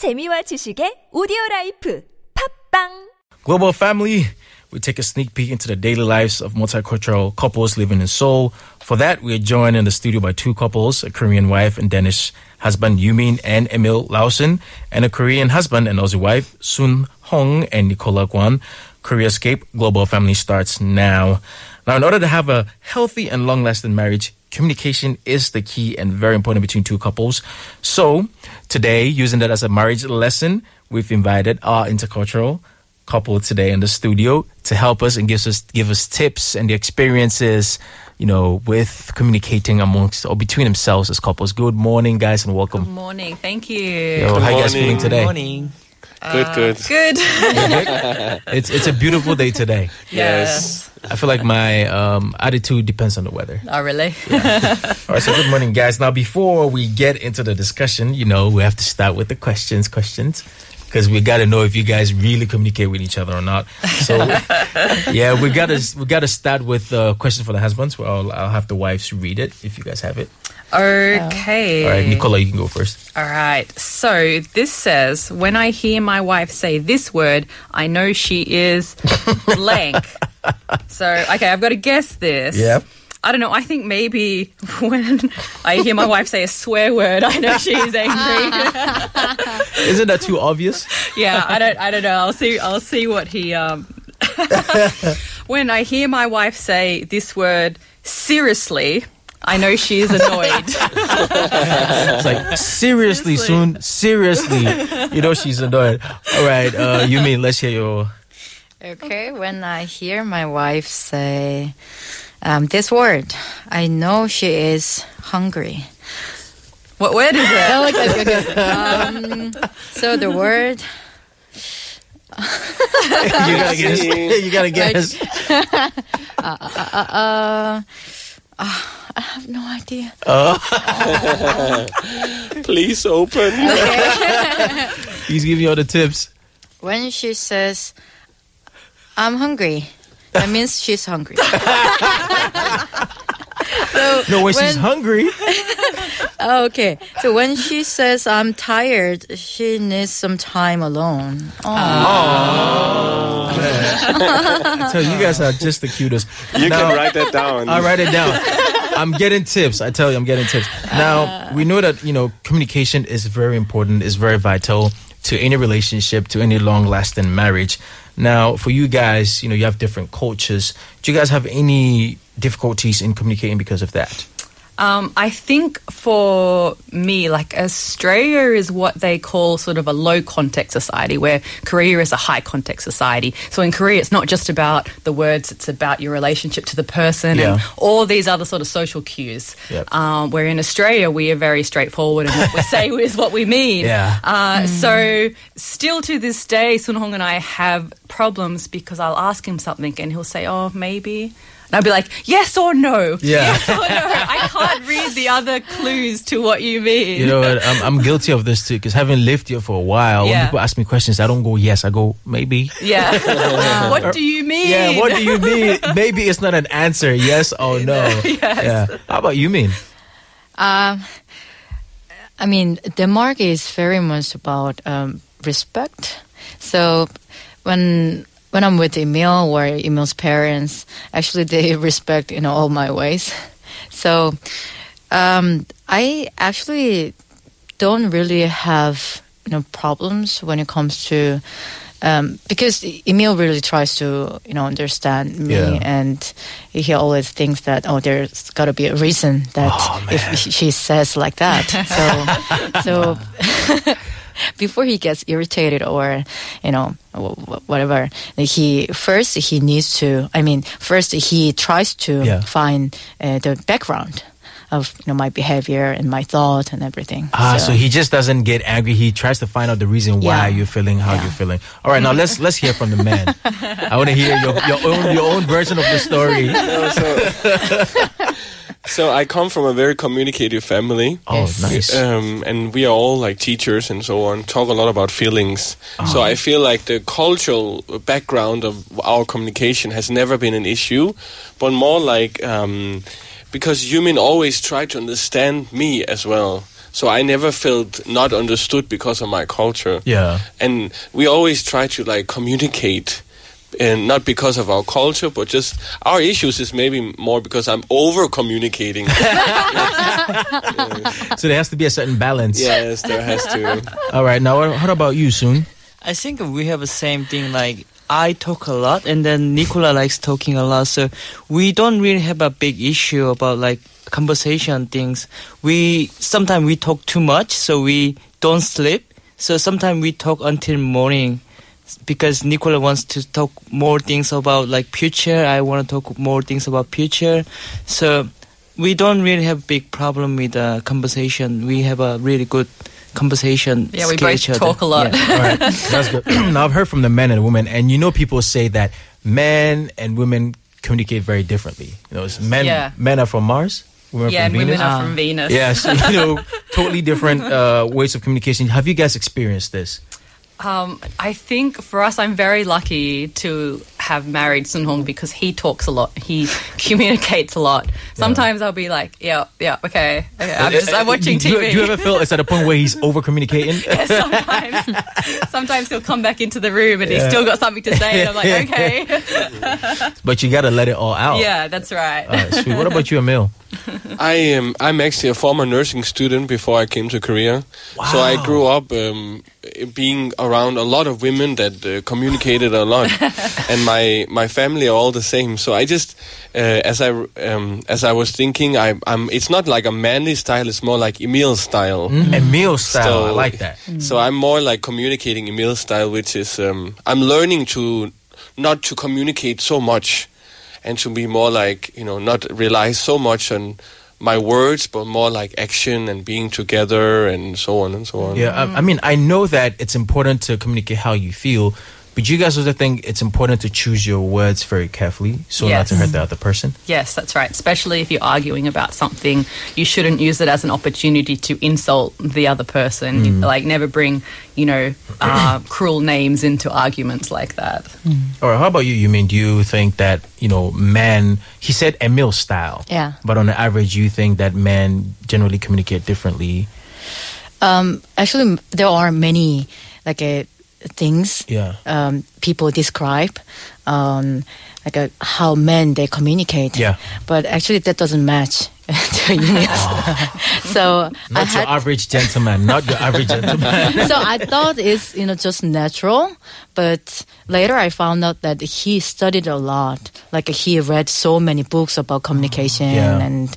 재미와 지식의 오디오 라이프 팝빵 Global family, we take a sneak peek into the daily lives of multicultural couples living in Seoul. For that, we are joined in the studio by two couples, a Korean wife and Danish husband Yumin and Emil Lausen, and a Korean husband and Aussie wife Sun Hong and Nicola Kwan. Koreascape Global Family starts now. Now, in order to have a healthy and long-lasting marriage, communication is the key and very important between two couples. So, today, using that as a marriage lesson, we've invited our intercultural couple today in the studio to help us and give us give us tips and the experiences, you know, with communicating amongst or between themselves as couples. Good morning, guys, and welcome. Good morning. Thank you. Yo, how you guys feeling today? Morning. Good, good. Good. It's it's a beautiful day today. Yes. I feel like my um, attitude depends on the weather. Oh, really? All right, so good morning, guys. Now, before we get into the discussion, you know, we have to start with the questions. Questions. Because we got to know if you guys really communicate with each other or not. So, yeah, we got to we got to start with a question for the husbands. Well, I'll, I'll have the wives read it if you guys have it. Okay. All right, Nicola, you can go first. All right. So this says, when I hear my wife say this word, I know she is blank. so, okay, I've got to guess this. Yep. I don't know. I think maybe when I hear my wife say a swear word, I know she is angry. Isn't that too obvious? yeah, I don't. I don't know. I'll see. I'll see what he. Um, when I hear my wife say this word seriously, I know she is annoyed. It's like seriously, Seriously. soon, seriously. You know she's annoyed. All right, uh, Yumin let's hear your. Okay, when I hear my wife say um, this word, I know she is hungry. what word is it? Oh, okay, okay, okay. Um, so the word, You gotta guess. you gotta guess. uh, uh, I have no idea. Please open. He's giving you all the tips. When she says, I'm hungry, that means she's hungry. so No, when, she's hungry. Oh, okay. So when she says I'm tired, she needs some time alone. Oh. oh. I tell you, you guys are just the cutest. You Now- can write that down. I'll write it down. I'm getting tips. I tell you, I'm getting tips. Now we know that you know communication is very important. is very vital to any relationship, to any long-lasting marriage. Now, for you guys, you know you have different cultures. Do you guys have any difficulties in communicating because of that? Um, I think for me, like Australia is what they call sort of a low context society, where Korea is a high context society. So in Korea, it's not just about the words; it's about your relationship to the person Yeah. and all these other sort of social cues. Yep. Um, where in Australia, we are very straightforward, and what we say is what we mean. Yeah. Uh, So still to this day, Sun Hong and I have problems because I'll ask him something, and he'll say, "Oh, maybe." And I'd be like, yes or no. Yeah. Yes or no. I can't read the other clues to what you mean. You know, what? I'm, I'm guilty of this too because having lived here for a while, when people ask me questions, I don't go yes. I go maybe. yeah. what do you mean? Yeah. What do you mean? maybe it's not an answer. Yes or no. Yes. Yeah. How about you? Mean? Um, I mean, Denmark is very much about um, respect. So when when I'm with Emil or Emil's parents, actually they respect you know all my ways. So um, I actually don't really have you know problems when it comes to um, because Emil really tries to you know understand me Yeah. and he always thinks that oh there's got to be a reason that Oh, if she she says like that so so before he gets irritated or you know wh- wh- whatever he first he needs to i mean first he tries to Yeah. find uh, the background of you know my behavior and my thought and everything Ah, so, he just doesn't get angry. He tries to find out the reason why Yeah. you're feeling how Yeah. you're feeling. All right, now let's let's hear from the man. I want to hear your, your own your own version of the story. No, so, so I come from a very communicative family. Oh, Yes. nice. Um, and we are all like teachers and so on, talk a lot about feelings. So I feel like the cultural background of our communication has never been an issue, but more like um, because Yumin always tried to understand me as well. So I never felt not understood because of my culture. Yeah. And we always try to like communicate and not because of our culture, but just our issues is maybe more because I'm over communicating. So there has to be a certain balance. yes, there has to. All right. Now, what, what about you, Soon? I think we have the same thing. Like I talk a lot, and then Nicola likes talking a lot. So we don't really have a big issue about like conversation things. We sometimes we talk too much, so we don't sleep. So sometimes we talk until morning because Nicola wants to talk more things about like future. I want to talk more things about future. So we don't really have big problem with uh, conversation. We have a really good conversation. Yeah, we both talk a lot. Yeah. All right, that's good. now I've heard from the men and women, and you know, people say that men and women communicate very differently. You know, it's men Yeah. men are from Mars, women are yeah, from and Venus. women are Ah. from Venus. Yeah, so, you know, totally different uh, ways of communication. Have you guys experienced this? Um, I think for us, I'm very lucky to have married Sun Hong because he talks a lot. He communicates a lot. Sometimes I'll be like, yeah, yeah, okay. okay I'm just I'm watching do, you- TV. Do you ever feel it's at a point where he's over communicating? sometimes, sometimes he'll come back into the room and he's still got something to say, and I'm like, okay, but you got to let it all out. yeah, that's right, sweet. What about you, Emil? I am. I'm actually a former nursing student before I came to Korea. So I grew up um, being around a lot of women that uh, communicated a lot, and my my family are all the same. So I just, uh, as I um, as I was thinking, I, I'm. It's not like a manly style. It's more like Emil style. Emil style. So, I like that. So I'm more like communicating Emil style, which is um, I'm learning to not to communicate so much, and to be more like you know not rely so much on my words, but more like action and being together and so on and so on. Yeah, I, I mean, I know that it's important to communicate how you feel, but you guys also think it's important to choose your words very carefully so not to hurt the other person. Yes, that's right. Especially if you're arguing about something, you shouldn't use it as an opportunity to insult the other person. You- Like, never bring, you know, uh, cruel names into arguments like that. All right, how about you? Yumin do you think that you know men? He said Emil style. Yeah. But on average, you think that men generally communicate differently. Um, actually, there are many like uh, things Yeah. um, people describe, um, like uh, how men they communicate. Yeah. But actually, that doesn't match to you. so I Not your had. average gentleman. Not your average gentleman. so I thought it's you know just natural, but later I found out that he studied a lot. Like he read so many books about communication Yeah. and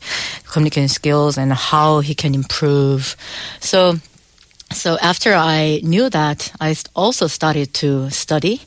communication skills and how he can improve. So. So after I knew that, I also started to study,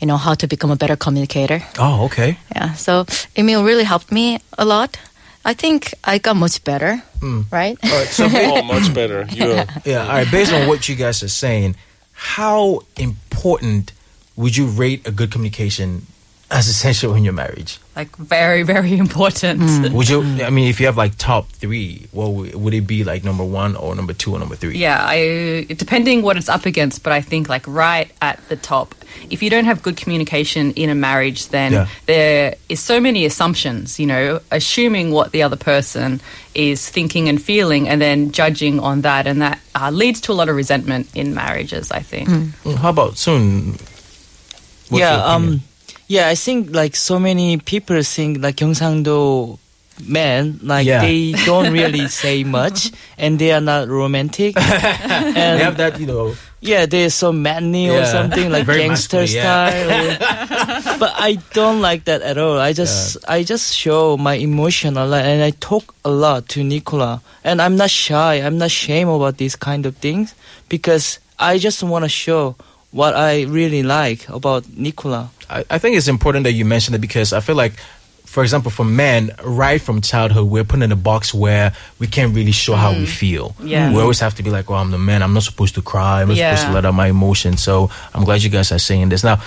you know, how to become a better communicator. oh, okay. Yeah. So Emil really helped me a lot. I think I got much better, hmm. right? All right. So Oh, much better. You Yeah, all right. Based on what you guys are saying, how important would you rate a good communication as essential in your marriage? Like, very, very important. Would you? I mean, if you have like top three, what would, would it be? Like number one or number two or number three? Yeah, I, depending what it's up against, but I think like right at the top. If you don't have good communication in a marriage, then Yeah. there is so many assumptions. You know, assuming what the other person is thinking and feeling, and then judging on that, and that uh, leads to a lot of resentment in marriages. I think. Mm, How about soon? What's yeah, your um, yeah. I think like so many people think like Gyeongsangdo men like Yeah. they don't really say much and they are not romantic. and they have that, you know. yeah, they're so manly or something like Very gangster masculine, style. or- but I don't like that at all. I just I just show my emotion a lot and I talk a lot to Nicola. And I'm not shy. I'm not shame about these kind of things because I just want to show what I really like about Nicola. I, I think it's important that you mention it because I feel like, for example, for men, right from childhood, we're put in a box where we can't really show how we mm-hmm. feel. Yeah. We always have to be like, well, I'm the man. I'm not supposed to cry. I'm not supposed to let out my emotions. So I'm glad you guys are saying this. Now,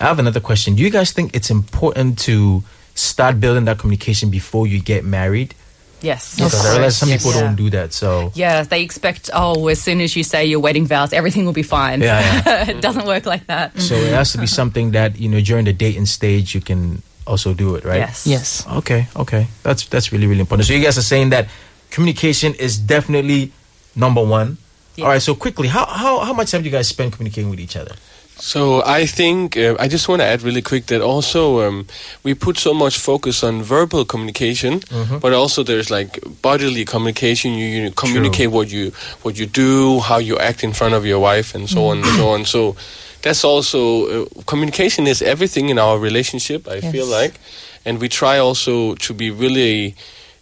I have another question. Do you guys think it's important to start building that communication before you get married? Yes. Because I realize some Yes. people Yeah. don't do that. So Yeah, they expect, oh, as soon as you say your wedding vows, everything will be fine. Yeah, yeah. it doesn't work like that. so it has to be something that, you know, during the dating stage, you can also do it, right? Yes. Yes. Okay, okay. That's that's really really important. So you guys are saying that communication is definitely number one. Yeah. All right, so quickly, how, how how much time do you guys spend communicating with each other? So I think uh, I just want to add really quick that also um, we put so much focus on verbal communication, Mm-hmm. but also there's like bodily communication. You, you communicate what you what you do, how you act in front of your wife, and so on and so on. So that's also uh, communication is everything in our relationship. I feel like, and we try also to be really.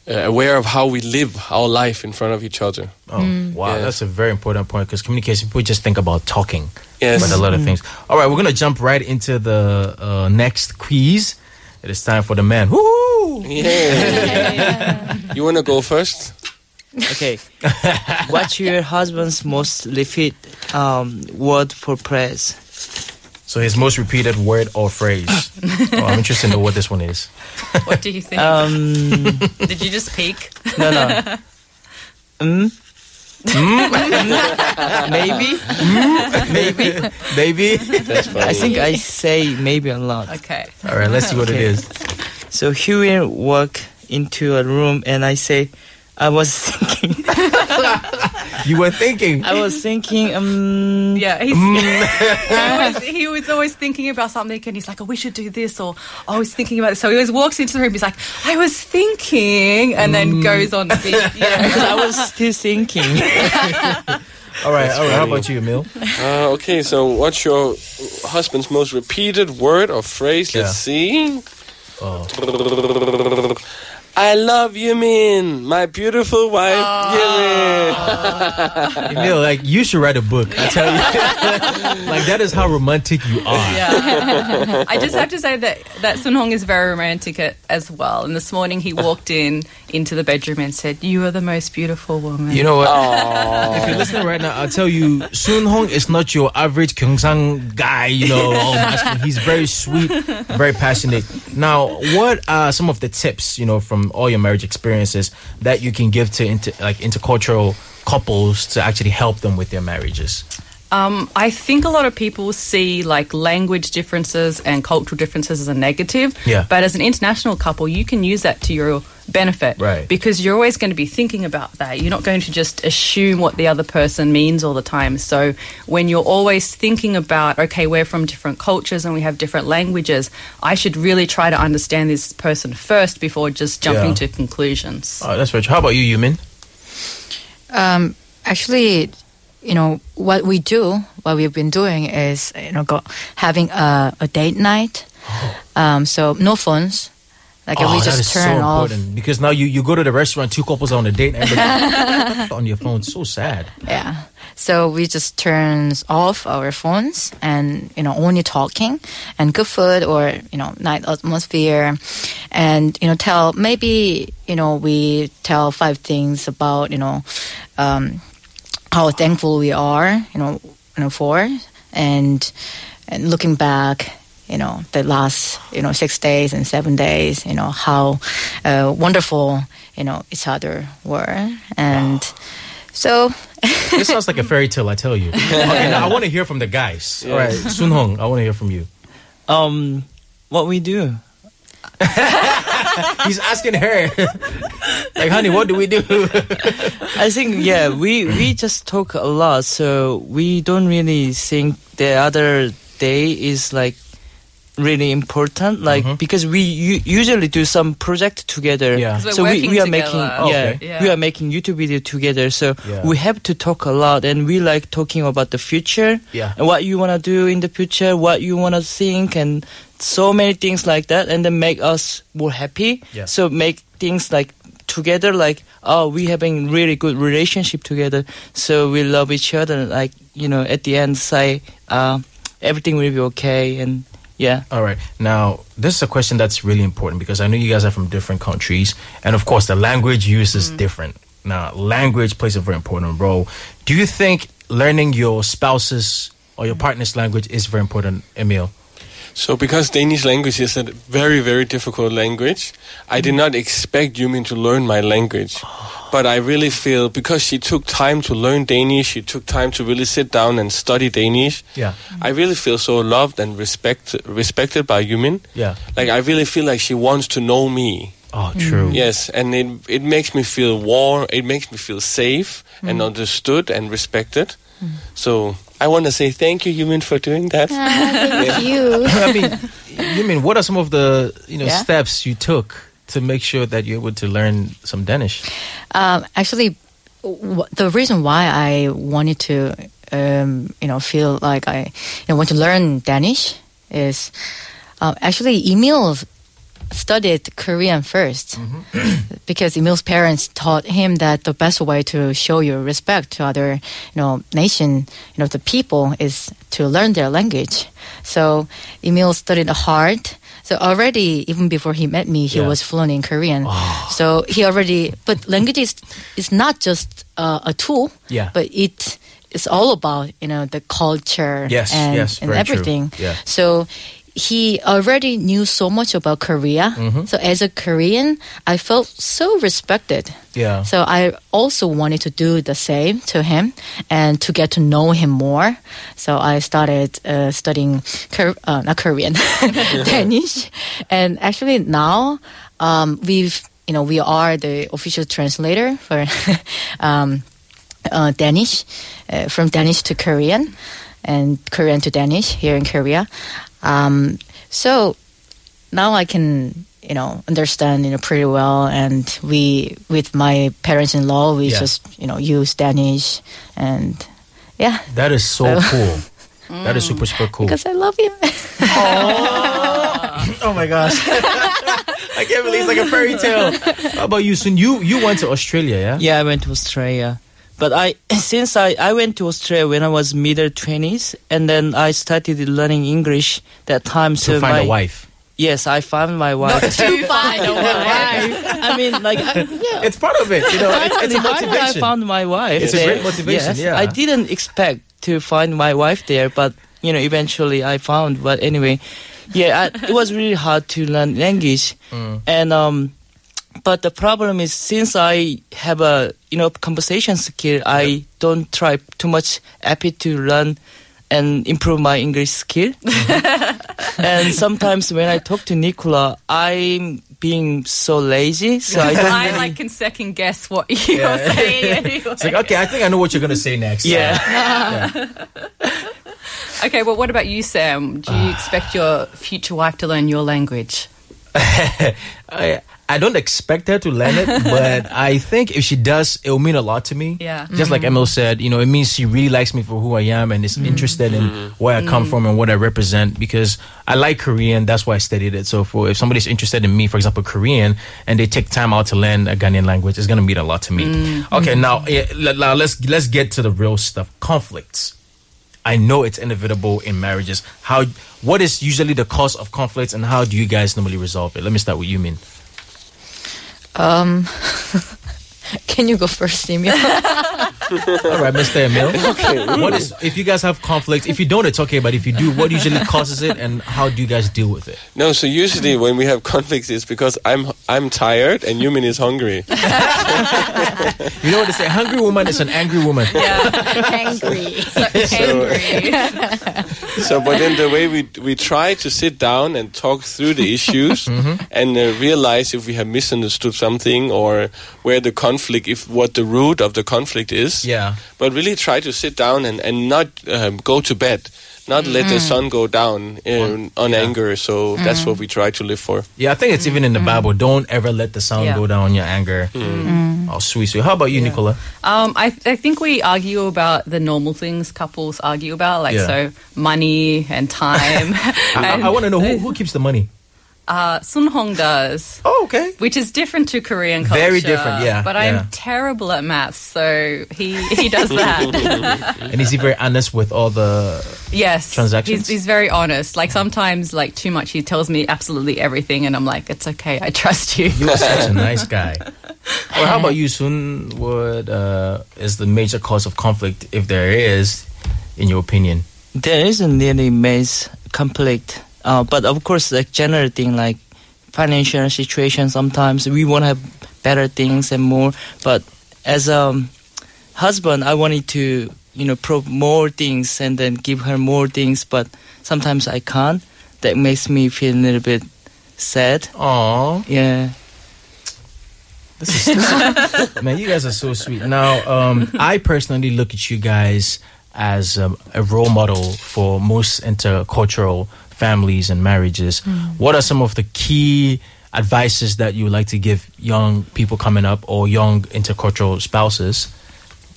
Uh, aware of how we live our life in front of each other. Oh, wow, Yeah. that's a very important point because communication, people just think about talking. Yes. But a lot of things. All right, we're going to jump right into the uh, next quiz. It is time for the man. Woo! Yeah. you want to go first? Okay. What's your husband's most repeat um, word for praise? So his most repeated word or phrase. oh, I'm interested to know what this one is. What do you think? Um, Did you just peek? no, no. Mm? maybe? maybe? Baby. That's funny. I think I say maybe a lot. Okay. All right, let's see what it Okay. is. So he will walk into a room and I say, I was thinking, You were thinking. I was thinking, um, Yeah, he's, he, was, he was always thinking about something, and he's like, "Oh, we should do this," or "Oh, I was thinking about this." So he always walks into the room. He's like, "I was thinking," and then goes on. To be, yeah. I was still thinking. All right, all right. How about you, Emil? Uh, okay, so what's your husband's most repeated word or phrase? Yeah. Let's see. Oh. I love Yumin, my beautiful wife, Ah. Yumin. Emil, like you should write a book. I tell you, like that is how romantic you are. Yeah. I just have to say that that Sun Hong is very romantic as well. And this morning he walked in into the bedroom and said, "You are the most beautiful woman." You know what? If you're listening right now, I'll tell you, Sun Hong is not your average Gyeongsang guy. You know, all he's very sweet, very passionate. Now, what are some of the tips, you know, from all your marriage experiences that you can give to inter, like intercultural couples to actually help them with their marriages? Um, I think a lot of people see like language differences and cultural differences as a negative. Yeah. But as an international couple, you can use that to your benefit. Right. Because you're always going to be thinking about that. You're not going to just assume what the other person means all the time. So when you're always thinking about, okay, we're from different cultures and we have different languages, I should really try to understand this person first before just jumping Yeah. to conclusions. Oh, that's very true. How about you, Yumin? Um, actually, you know what we do, what we've been doing is you know go, having a, a date night. Um, so no phones. Like oh, we that just is so off. important because now you, you go to the restaurant, two couples are on a date, and on your phone. So sad. Yeah. So we just turn off our phones and you know only talking and good food or you know night atmosphere, and you know tell maybe you know we tell five things about you know um, how thankful we are you know you know for and and looking back you know the last you know six days and seven days you know how uh, wonderful you know each other were and so This sounds like a fairy tale, I tell you. Okay, now I want to hear from the guys. All right, Sun Hong, I want to hear from you. Um, what we do? He's asking her, like, honey, what do we do? I think yeah, we we just talk a lot, so we don't really think the other day is like really important. Like because we u- usually do some project together. Yeah. 'Cause we're So we, we are together. making Oh, yeah, okay. Yeah. we are making YouTube video together. So Yeah. we have to talk a lot, and we like talking about the future Yeah. and what you wanna do in the future, what you wanna think, and so many things like that, and then make us more happy. Yeah. So make things like together, like oh, we having really good relationship together, so we love each other. Like you know, at the end, say uh, everything will be okay, and yeah. All right. Now, this is a question that's really important because I know you guys are from different countries. And of course, the language use is mm. different. Now, language plays a very important role. Do you think learning your spouse's or your mm. partner's language is very important, Emil? So, because Danish language is a very, very difficult language, I did not expect Yumin to learn my language. But I really feel because she took time to learn Danish, she took time to really sit down and study Danish. Yeah. I really feel so loved and respect, respected by Yumin. Yeah. Like I really feel like she wants to know me. Oh, true. Mm. Yes, and it it makes me feel warm. It makes me feel safe and mm. understood and respected. Mm. So I want to say thank you, Yumin, for doing that. Thank you. I mean, Yumin what are some of the you know Yeah. steps you took to make sure that you're able to learn some Danish? Um, actually, w- the reason why I wanted to, um, you know, feel like I, you know, want to learn Danish is uh, actually Emil studied Korean 1st because Emil's parents taught him that the best way to show your respect to other, you know, nation, you know, the people is to learn their language. So Emil studied hard. So already, even before he met me, he Yeah. was fluent in Korean. So he already, but language is, is not just uh, a tool, Yeah. but it is all about, you know, the culture Yes, and, yes, and everything. Yeah. So he already knew so much about Korea. Mm-hmm. So as a Korean, I felt so respected. Yeah. So I also wanted to do the same to him and to get to know him more. So I started uh, studying Kor- uh, not Korean, Danish, and actually now um, we've you know we are the official translator for um, uh, Danish uh, from Danish to Korean and Korean to Danish here in Korea. Um, so now I can you know understand you know pretty well and we with my parents-in-law we Yeah. just you know use Danish and yeah That is so So- cool. That is super super cool. because I love him. oh my gosh. I can't believe it's like a fairy tale. How about you, Sun? You you went to Australia, yeah? Yeah, I went to Australia. But I since I, I went to Australia when I was middle twenties and then I started learning English that time To so find my, a wife. Yes, I found my wife. Not to find a wife. I mean like I, yeah. It's part of it, you know. It's, it's a Finally, I found my wife. It's a great motivation, Yes, yeah. I didn't expect to find my wife there, but you know, eventually I found. But anyway, yeah, I, it was really hard to learn language, Mm. and um, but the problem is since I have a you know conversation skill, I don't try too much effort to learn and improve my English skill. and sometimes when I talk to Nicola, I'm being so lazy, so I don't. I really- like can second guess what you're Yeah. saying. Anyway. It's like, okay, I think I know what you're gonna say next. Yeah. Okay, well, what about you, Sam? Do you expect your future wife to learn your language? I I don't expect her to learn it, but I think if she does, it will mean a lot to me. Yeah. Just like mm-hmm. Emil said, you know, it means she really likes me for who I am and is mm-hmm. interested in mm-hmm. where I come from and what I represent because I like Korean. That's why I studied it. So for if somebody's interested in me, for example, Korean, and they take time out to learn a Ghanaian language, it's gonna mean a lot to me. Okay, now, yeah, let- now let's let's get to the real stuff. Conflicts. I know it's inevitable in marriages. How? What is usually the cause of conflicts, and how do you guys normally resolve it? Let me start with you, Min. Um, can you go first, Emil? All right, Mr. Emil. okay. What is if you guys have conflict? If you don't, it's okay. But if you do, what usually causes it, and how do you guys deal with it? No, so usually when we have conflicts, it's because I'm I'm tired and Yumin is hungry. You know what they say? Hungry woman is an angry woman. Yeah, Angry. Angry. so, but then the way we we try to sit down and talk through the issues and uh, realize if we have misunderstood something or where the conflict, if what the root of the conflict is. Yeah. But really try to sit down and and not um, go to bed. Not let the mm-hmm. sun go down in, on yeah. anger. So mm-hmm. that's what we try to live for. Yeah, I think it's even in the mm-hmm. Bible. Don't ever let the sun Yeah. go down on your anger. Oh, sweet, sweet. How about you, Nicola? Um, I, I think we argue about the normal things couples argue about, like Yeah. so money and time. I, I want to know who, who keeps the money. Uh, Sun Hong does. Oh, okay. Which is different to Korean culture. Very different, yeah, But yeah. I'm terrible at maths, so he he does that. And is he very honest with all the? yes, Transactions? He's, he's very honest. Like sometimes, like too much, he tells me absolutely everything, and I'm like, it's okay, I trust you. You are such a nice guy. Or how about you, Sun? What uh, is the major cause of conflict, if there is, in your opinion? There isn't really mass conflict, uh, but of course, like general thing like financial situation. Sometimes we want to have better things and more, but as a husband, I wanted to you know prove more things and then give her more things, but sometimes I can't. That makes me feel a little bit sad. Oh, Yeah. This is, this is- man, you guys are so sweet. Now, um, I personally look at you guys as um, a role model for most intercultural families and marriages. What are some of the key advices that you would like to give young people coming up or young intercultural spouses?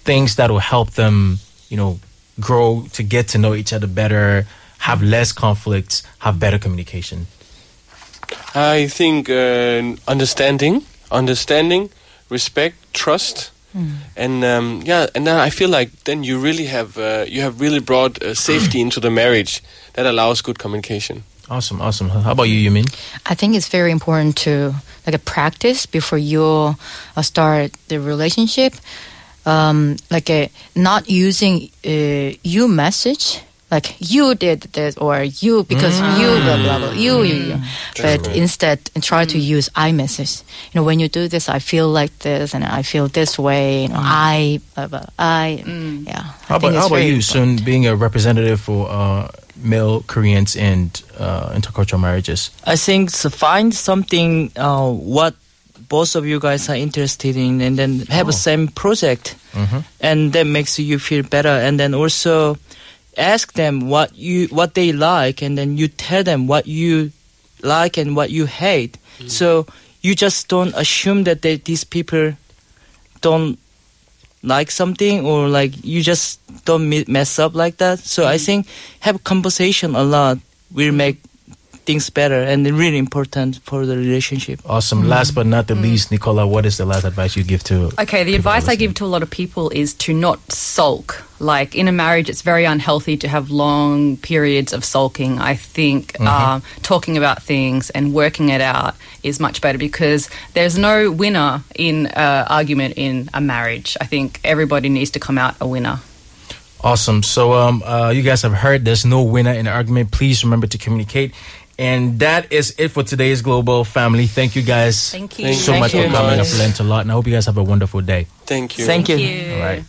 Things that will help them, you know, grow to get to know each other better, have less conflicts, have better communication. I think uh, understanding, understanding, respect, trust, and um, yeah, and then I feel like then you really have uh, you have really brought uh, safety into the marriage that allows good communication. Awesome, awesome. How about you, Yumin? I think it's very important to like a practice before you uh, start the relationship. Um, like a, not using uh, you message like you did this or you because you blah blah blah you you, you. but instead try to use I message. You know when you do this, I feel like this and I feel this way. You know I blah, blah, I yeah. How I about how about you, important. Sun, being a representative for uh, male Koreans and uh, intercultural marriages? I think so find something uh, what both of you guys are interested in, and then have Oh. a same project, and that makes you feel better. And then also ask them what you what they like, and then you tell them what you like and what you hate. Mm. So you just don't assume that they, these people don't like something or like you just don't me- mess up like that. So I mm. think have conversation a lot will mm. make things better and really important for the relationship. Awesome. Last but not the least, Nicola, what is the last advice you give to? Okay, the people advice I give to a lot of people is to not sulk. Like in a marriage, it's very unhealthy to have long periods of sulking. I think um, talking about things and working it out is much better because there's no winner in uh, argument in a marriage. I think everybody needs to come out a winner. Awesome. So, um, uh, you guys have heard there's no winner in an argument. Please remember to communicate. And that is it for today's Global Family. Thank you guys Thank you. so Thank much you. for coming. I've learned a lot, and I hope you guys have a wonderful day. Thank you. Thank you. All right.